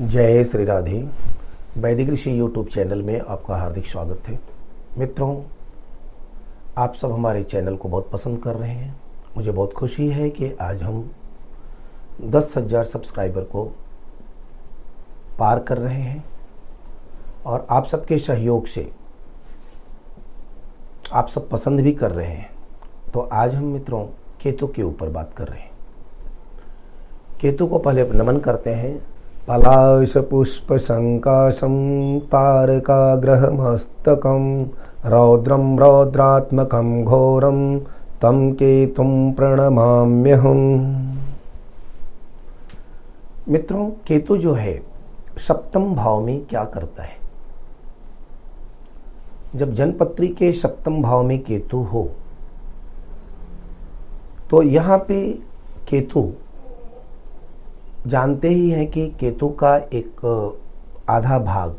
जय श्री राधे। वैदिक ऋषि YouTube channel में आपका हार्दिक स्वागत है। मित्रों, आप सब हमारे चैनल को बहुत पसंद कर रहे हैं। मुझे बहुत खुशी है कि आज हम दस हज़ार सब्सक्राइबर को पार कर रहे हैं और आप सबके सहयोग से आप सब पसंद भी कर रहे हैं। तो आज हम मित्रों केतु के ऊपर बात कर रहे हैं। केतु को पहले नमन करते हैं। पलाश पुष्प संकाशम तारका ग्रह मस्तकम रौद्रम रौद्रात्मकम घोरम तम केतुम प्रणमाम्यहम। मित्रों, केतु जो है, सप्तम भाव में क्या करता है? जब जनपत्री के सप्तम भाव में केतु हो तो यहाँ पे केतु जानते ही हैं कि केतु का एक आधा भाग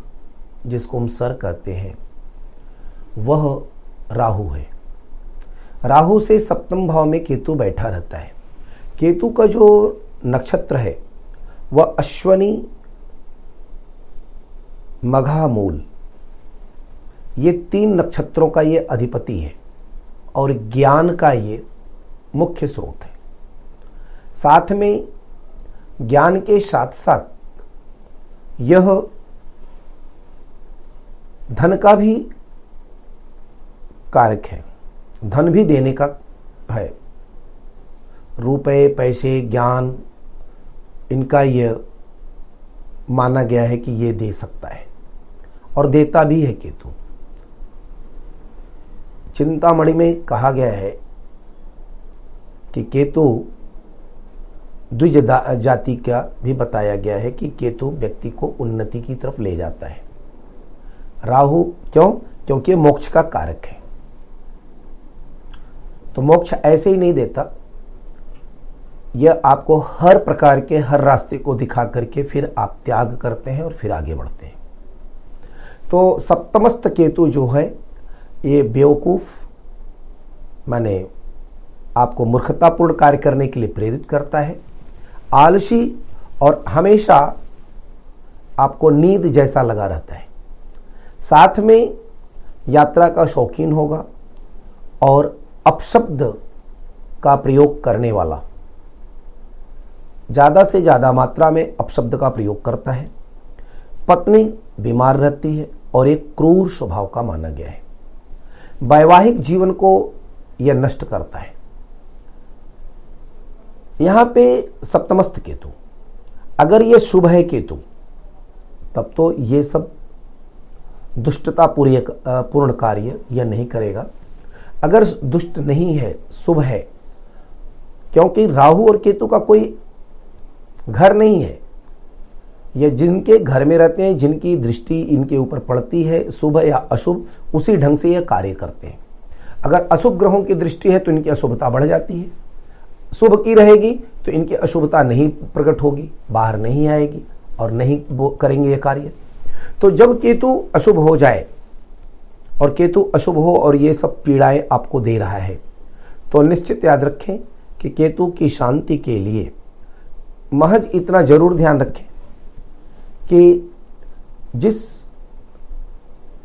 जिसको हम सर कहते हैं, वह राहु है। राहु से सप्तम भाव में केतु बैठा रहता है। केतु का जो नक्षत्र है, वह अश्वनी मघा मूल ये तीन नक्षत्रों का ये अधिपति है और ज्ञान का ये मुख्य स्रोत है। साथ में ज्ञान के साथ साथ यह धन का भी कारक है। धन भी देने का है। रुपए पैसे, ज्ञान, इनका यह माना गया है कि ये दे सकता है। और देता भी है केतु। चिंतामणि में कहा गया है कि केतु द्विज जाति का भी बताया गया है कि केतु व्यक्ति को उन्नति की तरफ़ ले जाता है। राहु क्यों? क्योंकि मोक्ष का कारक है। तो मोक्ष ऐसे ही नहीं देता। यह आपको हर प्रकार के, हर रास्ते को दिखा करके फिर आप त्याग करते हैं और फिर आगे बढ़ते हैं। तो सप्तमस्त केतु जो है, ये बेवकूफ़, माने आपको मूर्खतापूर्ण कार्य करने के लिए प्रेरित करता है। आलसी और हमेशा आपको नींद जैसा लगा रहता है। साथ में यात्रा का शौकीन होगा और अपशब्द का प्रयोग करने वाला ज़्यादा से ज़्यादा मात्रा में अपशब्द का प्रयोग करता है। पत्नी बीमार रहती है और एक क्रूर स्वभाव का माना गया है। वैवाहिक जीवन को यह नष्ट करता है। यहाँ पे सप्तमस्त केतु। अगर यह शुभ है केतु, तब तो ये सब दुष्टता पूरी पूर्ण कार्य यह नहीं करेगा। अगर दुष्ट नहीं है, शुभ है, क्योंकि राहु और केतु का कोई घर नहीं है। ये जिनके घर में रहते हैं, जिनकी दृष्टि इनके ऊपर पड़ती है, शुभ या अशुभ, उसी ढंग से यह कार्य करते हैं। अगर अशुभ ग्रहों की दृष्टि है तो इनकी अशुभता बढ़ जाती है। शुभ की रहेगी तो इनकी अशुभता नहीं प्रकट होगी, बाहर नहीं आएगी और नहीं वो करेंगे ये कार्य। तो जब केतु अशुभ हो जाए और केतु अशुभ हो और ये सब पीड़ाएँ आपको दे रहा है तो निश्चित याद रखें कि केतु की शांति के लिए महज इतना ज़रूर ध्यान रखें कि जिस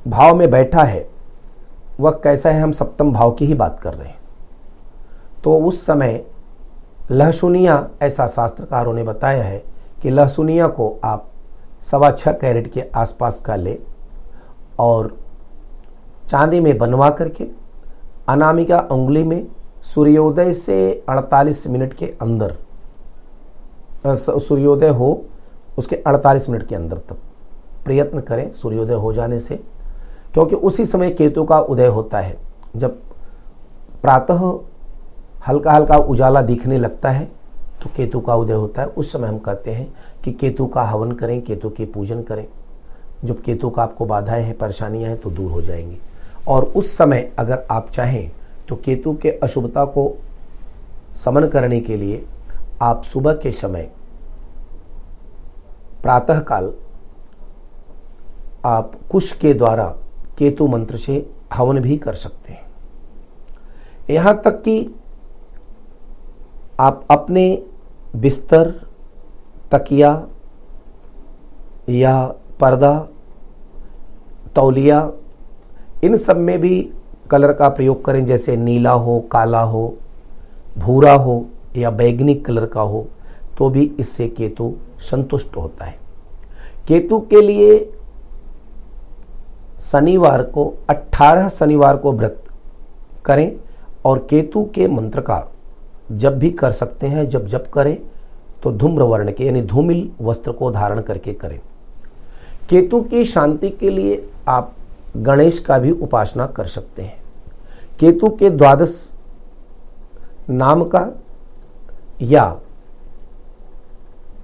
भाव में बैठा है, वह कैसा है, हम सप्तम भाव की ही बात कर रहे हैं। तो उस समय लहसुनिया ऐसा शास्त्रकारों ने बताया है कि लहसुनिया को आप सवा छः कैरेट के आसपास का ले और चांदी में बनवा करके अनामिका उंगली में सूर्योदय से 48 मिनट के अंदर सूर्योदय हो उसके 48 मिनट के अंदर तक प्रयत्न करें सूर्योदय हो जाने से, क्योंकि उसी समय केतु का उदय होता है जब प्रातः हल्का हल्का उजाला दिखने लगता है तो केतु का उदय होता है। उस समय हम कहते हैं कि केतु का हवन करें, केतु की पूजन करें। जब केतु का आपको बाधाएँ हैं, परेशानियाँ हैं तो दूर हो जाएँगी। और उस समय अगर आप चाहें तो केतु के अशुभता को समन करने के लिए आप सुबह के समय प्रातःकाल आप कुश के द्वारा केतु मंत्र से हवन भी कर सकते हैं। यहाँ तक कि आप अपने बिस्तर, तकिया या पर्दा, तौलिया, इन सब में भी कलर का प्रयोग करें, जैसे नीला हो, काला हो, भूरा हो या बैगनी कलर का हो तो भी इससे केतु संतुष्ट होता है। केतु के लिए शनिवार को 18 शनिवार को व्रत करें और केतु के मंत्र का जब भी कर सकते हैं, जब जब करें तो धूम्र वर्ण के, यानी धूमिल वस्त्र को धारण करके करें। केतु की शांति के लिए आप गणेश का भी उपासना कर सकते हैं। केतु के द्वादश नाम का या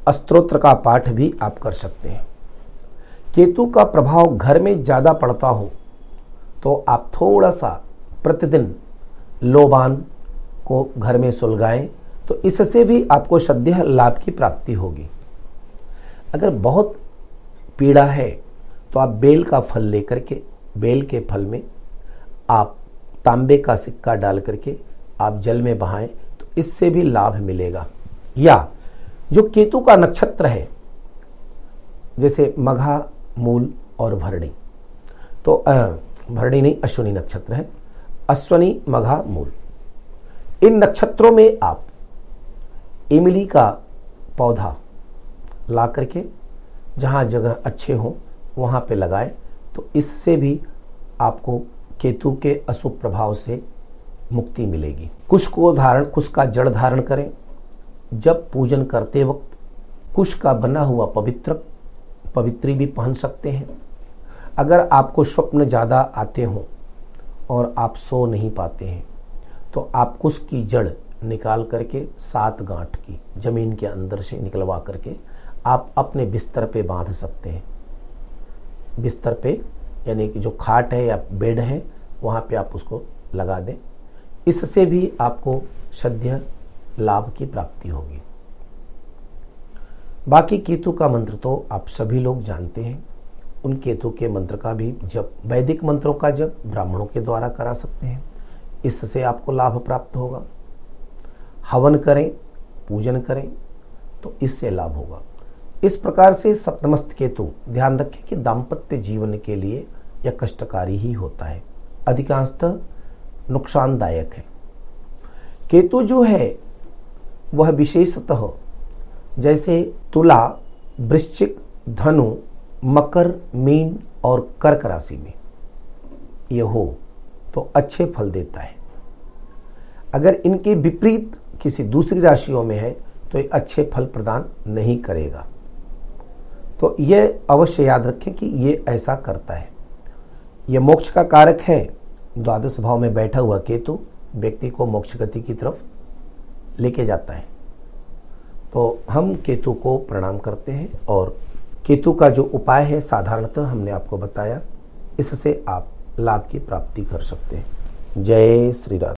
अस्त्रोत्र का पाठ भी आप कर सकते हैं। केतु का प्रभाव घर में ज़्यादा पड़ता हो तो आप थोड़ा सा प्रतिदिन लोबान को घर में सुलगाएँ तो इससे भी आपको सद्य लाभ की प्राप्ति होगी। अगर बहुत पीड़ा है तो आप बेल का फल लेकर के, बेल के फल में आप तांबे का सिक्का डाल करके आप जल में बहाएँ तो इससे भी लाभ मिलेगा। या जो केतु का नक्षत्र है, जैसे मघा, मूल और भरणी तो भरणी नहीं, अश्वनी नक्षत्र है, अश्वनी, मघा, मूल। इन नक्षत्रों में आप इमली का पौधा ला करके जहाँ जगह अच्छे हों, वहाँ पे लगाएँ तो इससे भी आपको केतु के अशुभ प्रभाव से मुक्ति मिलेगी। कुश को धारण, कुश का जड़ धारण करें। जब पूजन करते वक्त कुश का बना हुआ पवित्र, पवित्री भी पहन सकते हैं। अगर आपको स्वप्न ज़्यादा आते हों और आप सो नहीं पाते हैं तो आप कुश की जड़ निकाल करके सात गांठ की ज़मीन के अंदर से निकलवा करके आप अपने बिस्तर पे बाँध सकते हैं। बिस्तर पे, यानी कि जो खाट है या बेड है, वहाँ पे आप उसको लगा दें। इससे भी आपको सद्य लाभ की प्राप्ति होगी। बाकी केतु का मंत्र तो आप सभी लोग जानते हैं। उन केतु के मंत्र का भी जब वैदिक मंत्रों का जब ब्राह्मणों के द्वारा करा सकते हैं। इससे आपको लाभ प्राप्त होगा। हवन करें, पूजन करें तो इससे लाभ होगा। इस प्रकार से सप्तमस्त केतु ध्यान रखें कि दाम्पत्य जीवन के लिए यह कष्टकारी ही होता है। अधिकांशतः नुकसानदायक है। केतु जो है, वह विशेषतः जैसे तुला, वृश्चिक, धनु, मकर, मीन और कर्क राशि में। यह हो तो अच्छे फल देता है। अगर इनके विपरीत किसी दूसरी राशियों में है तो ये अच्छे फल प्रदान नहीं करेगा। तो यह अवश्य याद रखें कि ये ऐसा करता है। यह मोक्ष का कारक है। द्वादश भाव में बैठा हुआ केतु व्यक्ति को मोक्ष गति की तरफ़ लेके जाता है। तो हम केतु को प्रणाम करते हैं और केतु का जो उपाय है, साधारणतः हमने आपको बताया, इससे आप लाभ की प्राप्ति कर सकते हैं। जय श्री राम